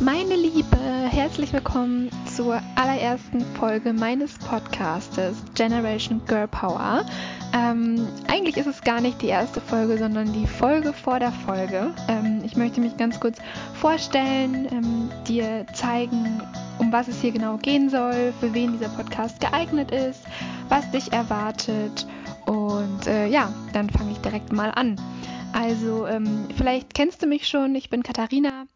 Meine Liebe, herzlich willkommen zur allerersten Folge meines Podcastes Generation Girl Power. Ähm, eigentlich ist es gar nicht die erste Folge, sondern die Folge vor der Folge. Ähm, ich möchte mich ganz kurz vorstellen, ähm, dir zeigen, um was es hier genau gehen soll, für wen dieser Podcast geeignet ist, was dich erwartet. Und äh, ja, dann fange ich direkt mal an. Also, ähm, vielleicht kennst du mich schon, ich bin Katharina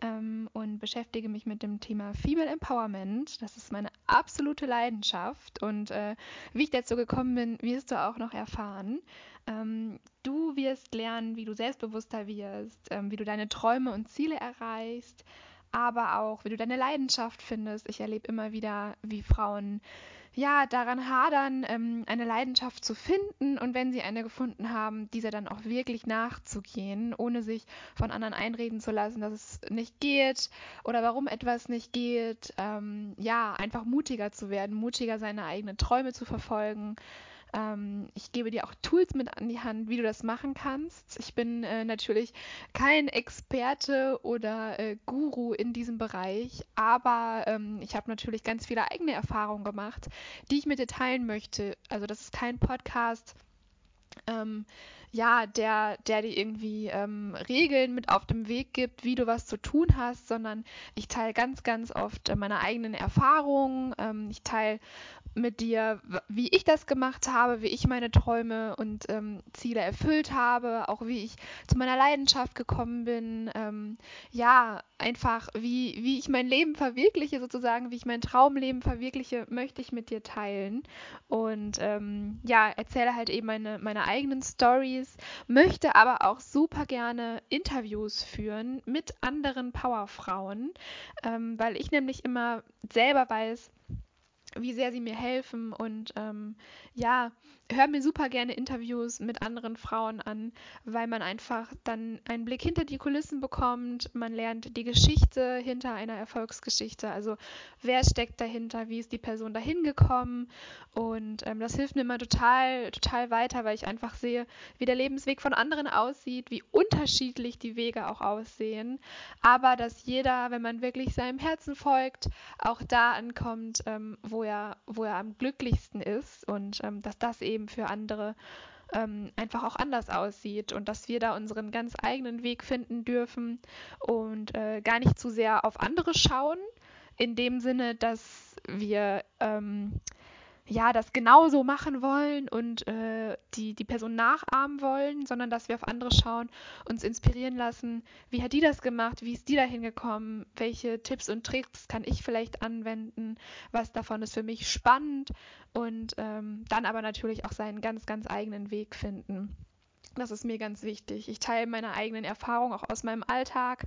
ähm, und beschäftige mich mit dem Thema Female Empowerment. Das ist meine absolute Leidenschaft und äh, wie ich dazu gekommen bin, wirst du auch noch erfahren. Ähm, du wirst lernen, wie du selbstbewusster wirst, ähm, wie du deine Träume und Ziele erreichst, aber auch, wie du deine Leidenschaft findest. Ich erlebe immer wieder, wie Frauen ja, daran hadern, ähm, eine Leidenschaft zu finden und wenn sie eine gefunden haben, dieser dann auch wirklich nachzugehen, ohne sich von anderen einreden zu lassen, dass es nicht geht oder warum etwas nicht geht. Ähm, ja, einfach mutiger zu werden, mutiger seine eigenen Träume zu verfolgen. Ähm, ich gebe dir auch Tools mit an die Hand, wie du das machen kannst. Ich bin äh, natürlich kein Experte oder äh, Guru in diesem Bereich, aber ähm, ich habe natürlich ganz viele eigene Erfahrungen gemacht, die ich mit dir teilen möchte. Also das ist kein Podcast. Ähm, ja, der, der dir irgendwie ähm, Regeln mit auf dem Weg gibt, wie du was zu tun hast, sondern ich teile ganz, ganz oft äh, meine eigenen Erfahrungen. Ähm, ich teile mit dir, wie ich das gemacht habe, wie ich meine Träume und ähm, Ziele erfüllt habe, auch wie ich zu meiner Leidenschaft gekommen bin. Ähm, ja, einfach wie, wie ich mein Leben verwirkliche, sozusagen, wie ich mein Traumleben verwirkliche, möchte ich mit dir teilen. Und ähm, ja, erzähle halt eben meine, meine eigenen Stories, möchte aber auch super gerne Interviews führen mit anderen Powerfrauen, ähm, weil ich nämlich immer selber weiß, wie sehr sie mir helfen und ähm, ja, hör mir super gerne Interviews mit anderen Frauen an, weil man einfach dann einen Blick hinter die Kulissen bekommt, man lernt die Geschichte hinter einer Erfolgsgeschichte, also wer steckt dahinter, wie ist die Person dahin gekommen? Und ähm, das hilft mir immer total, total weiter, weil ich einfach sehe, wie der Lebensweg von anderen aussieht, wie unterschiedlich die Wege auch aussehen, aber dass jeder, wenn man wirklich seinem Herzen folgt, auch da ankommt, ähm, wo er, wo er am glücklichsten ist und ähm, dass das eben für andere ähm, einfach auch anders aussieht und dass wir da unseren ganz eigenen Weg finden dürfen und äh, gar nicht zu sehr auf andere schauen, in dem Sinne, dass wir ähm, ja, das genauso machen wollen und äh, die, die Person nachahmen wollen, sondern dass wir auf andere schauen, uns inspirieren lassen. Wie hat die das gemacht? Wie ist die da hingekommen? Welche Tipps und Tricks kann ich vielleicht anwenden? Was davon ist für mich spannend? Und ähm, dann aber natürlich auch seinen ganz, ganz eigenen Weg finden. Das ist mir ganz wichtig. Ich teile meine eigenen Erfahrungen auch aus meinem Alltag,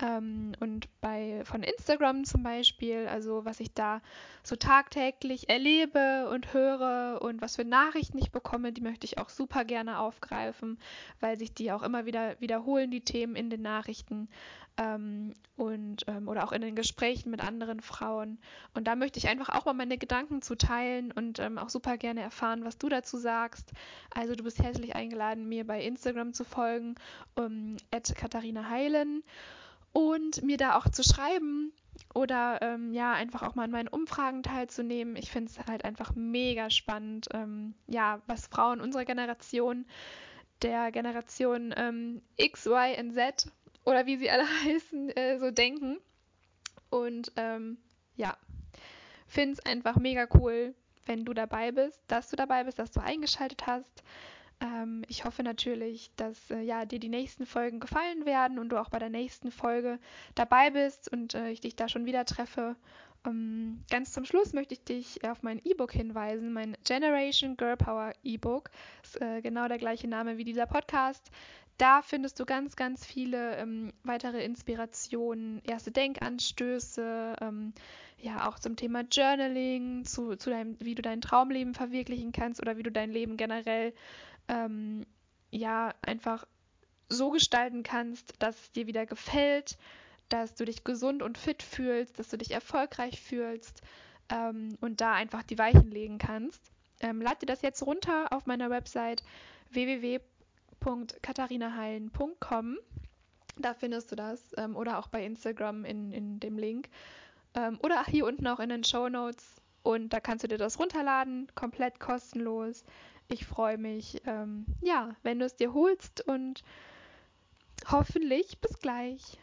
ähm, und bei von Instagram zum Beispiel, also was ich da so tagtäglich erlebe und höre und was für Nachrichten ich bekomme, die möchte ich auch super gerne aufgreifen, weil sich die auch immer wieder wiederholen, die Themen in den Nachrichten ähm, und ähm, oder auch in den Gesprächen mit anderen Frauen. Und da möchte ich einfach auch mal meine Gedanken zu teilen und ähm, auch super gerne erfahren, was du dazu sagst. Also du bist herzlich eingeladen, mir bei Instagram zu folgen, um, Katharina Heilen und mir da auch zu schreiben oder ähm, ja, einfach auch mal an meinen Umfragen teilzunehmen. Ich finde es halt einfach mega spannend, ähm, ja, was Frauen unserer Generation, der Generation ähm, X, Y und Z oder wie sie alle heißen, äh, so denken. Und ähm, ja, finde es einfach mega cool, wenn du dabei bist, dass du dabei bist, dass du eingeschaltet hast. Ähm, ich hoffe natürlich, dass äh, ja, dir die nächsten Folgen gefallen werden und du auch bei der nächsten Folge dabei bist und äh, ich dich da schon wieder treffe. Ähm, ganz zum Schluss möchte ich dich auf mein E-Book hinweisen, mein Generation Girl Power E-Book. Äh, genau der gleiche Name wie dieser Podcast. Da findest du ganz, ganz viele ähm, weitere Inspirationen, erste Denkanstöße, ähm, ja auch zum Thema Journaling, zu, zu deinem, wie du dein Traumleben verwirklichen kannst oder wie du dein Leben generell ähm, ja einfach so gestalten kannst, dass es dir wieder gefällt, dass du dich gesund und fit fühlst, dass du dich erfolgreich fühlst ähm, und da einfach die Weichen legen kannst. Ähm, lad dir das jetzt runter auf meiner Website www.katharinaheilen.com Da findest du das. Ähm, oder auch bei Instagram in, in dem Link. Ähm, oder hier unten auch in den Show Notes. Und da kannst du dir das runterladen, komplett kostenlos. Ich freue mich, ähm, ja, wenn du es dir holst und hoffentlich bis gleich.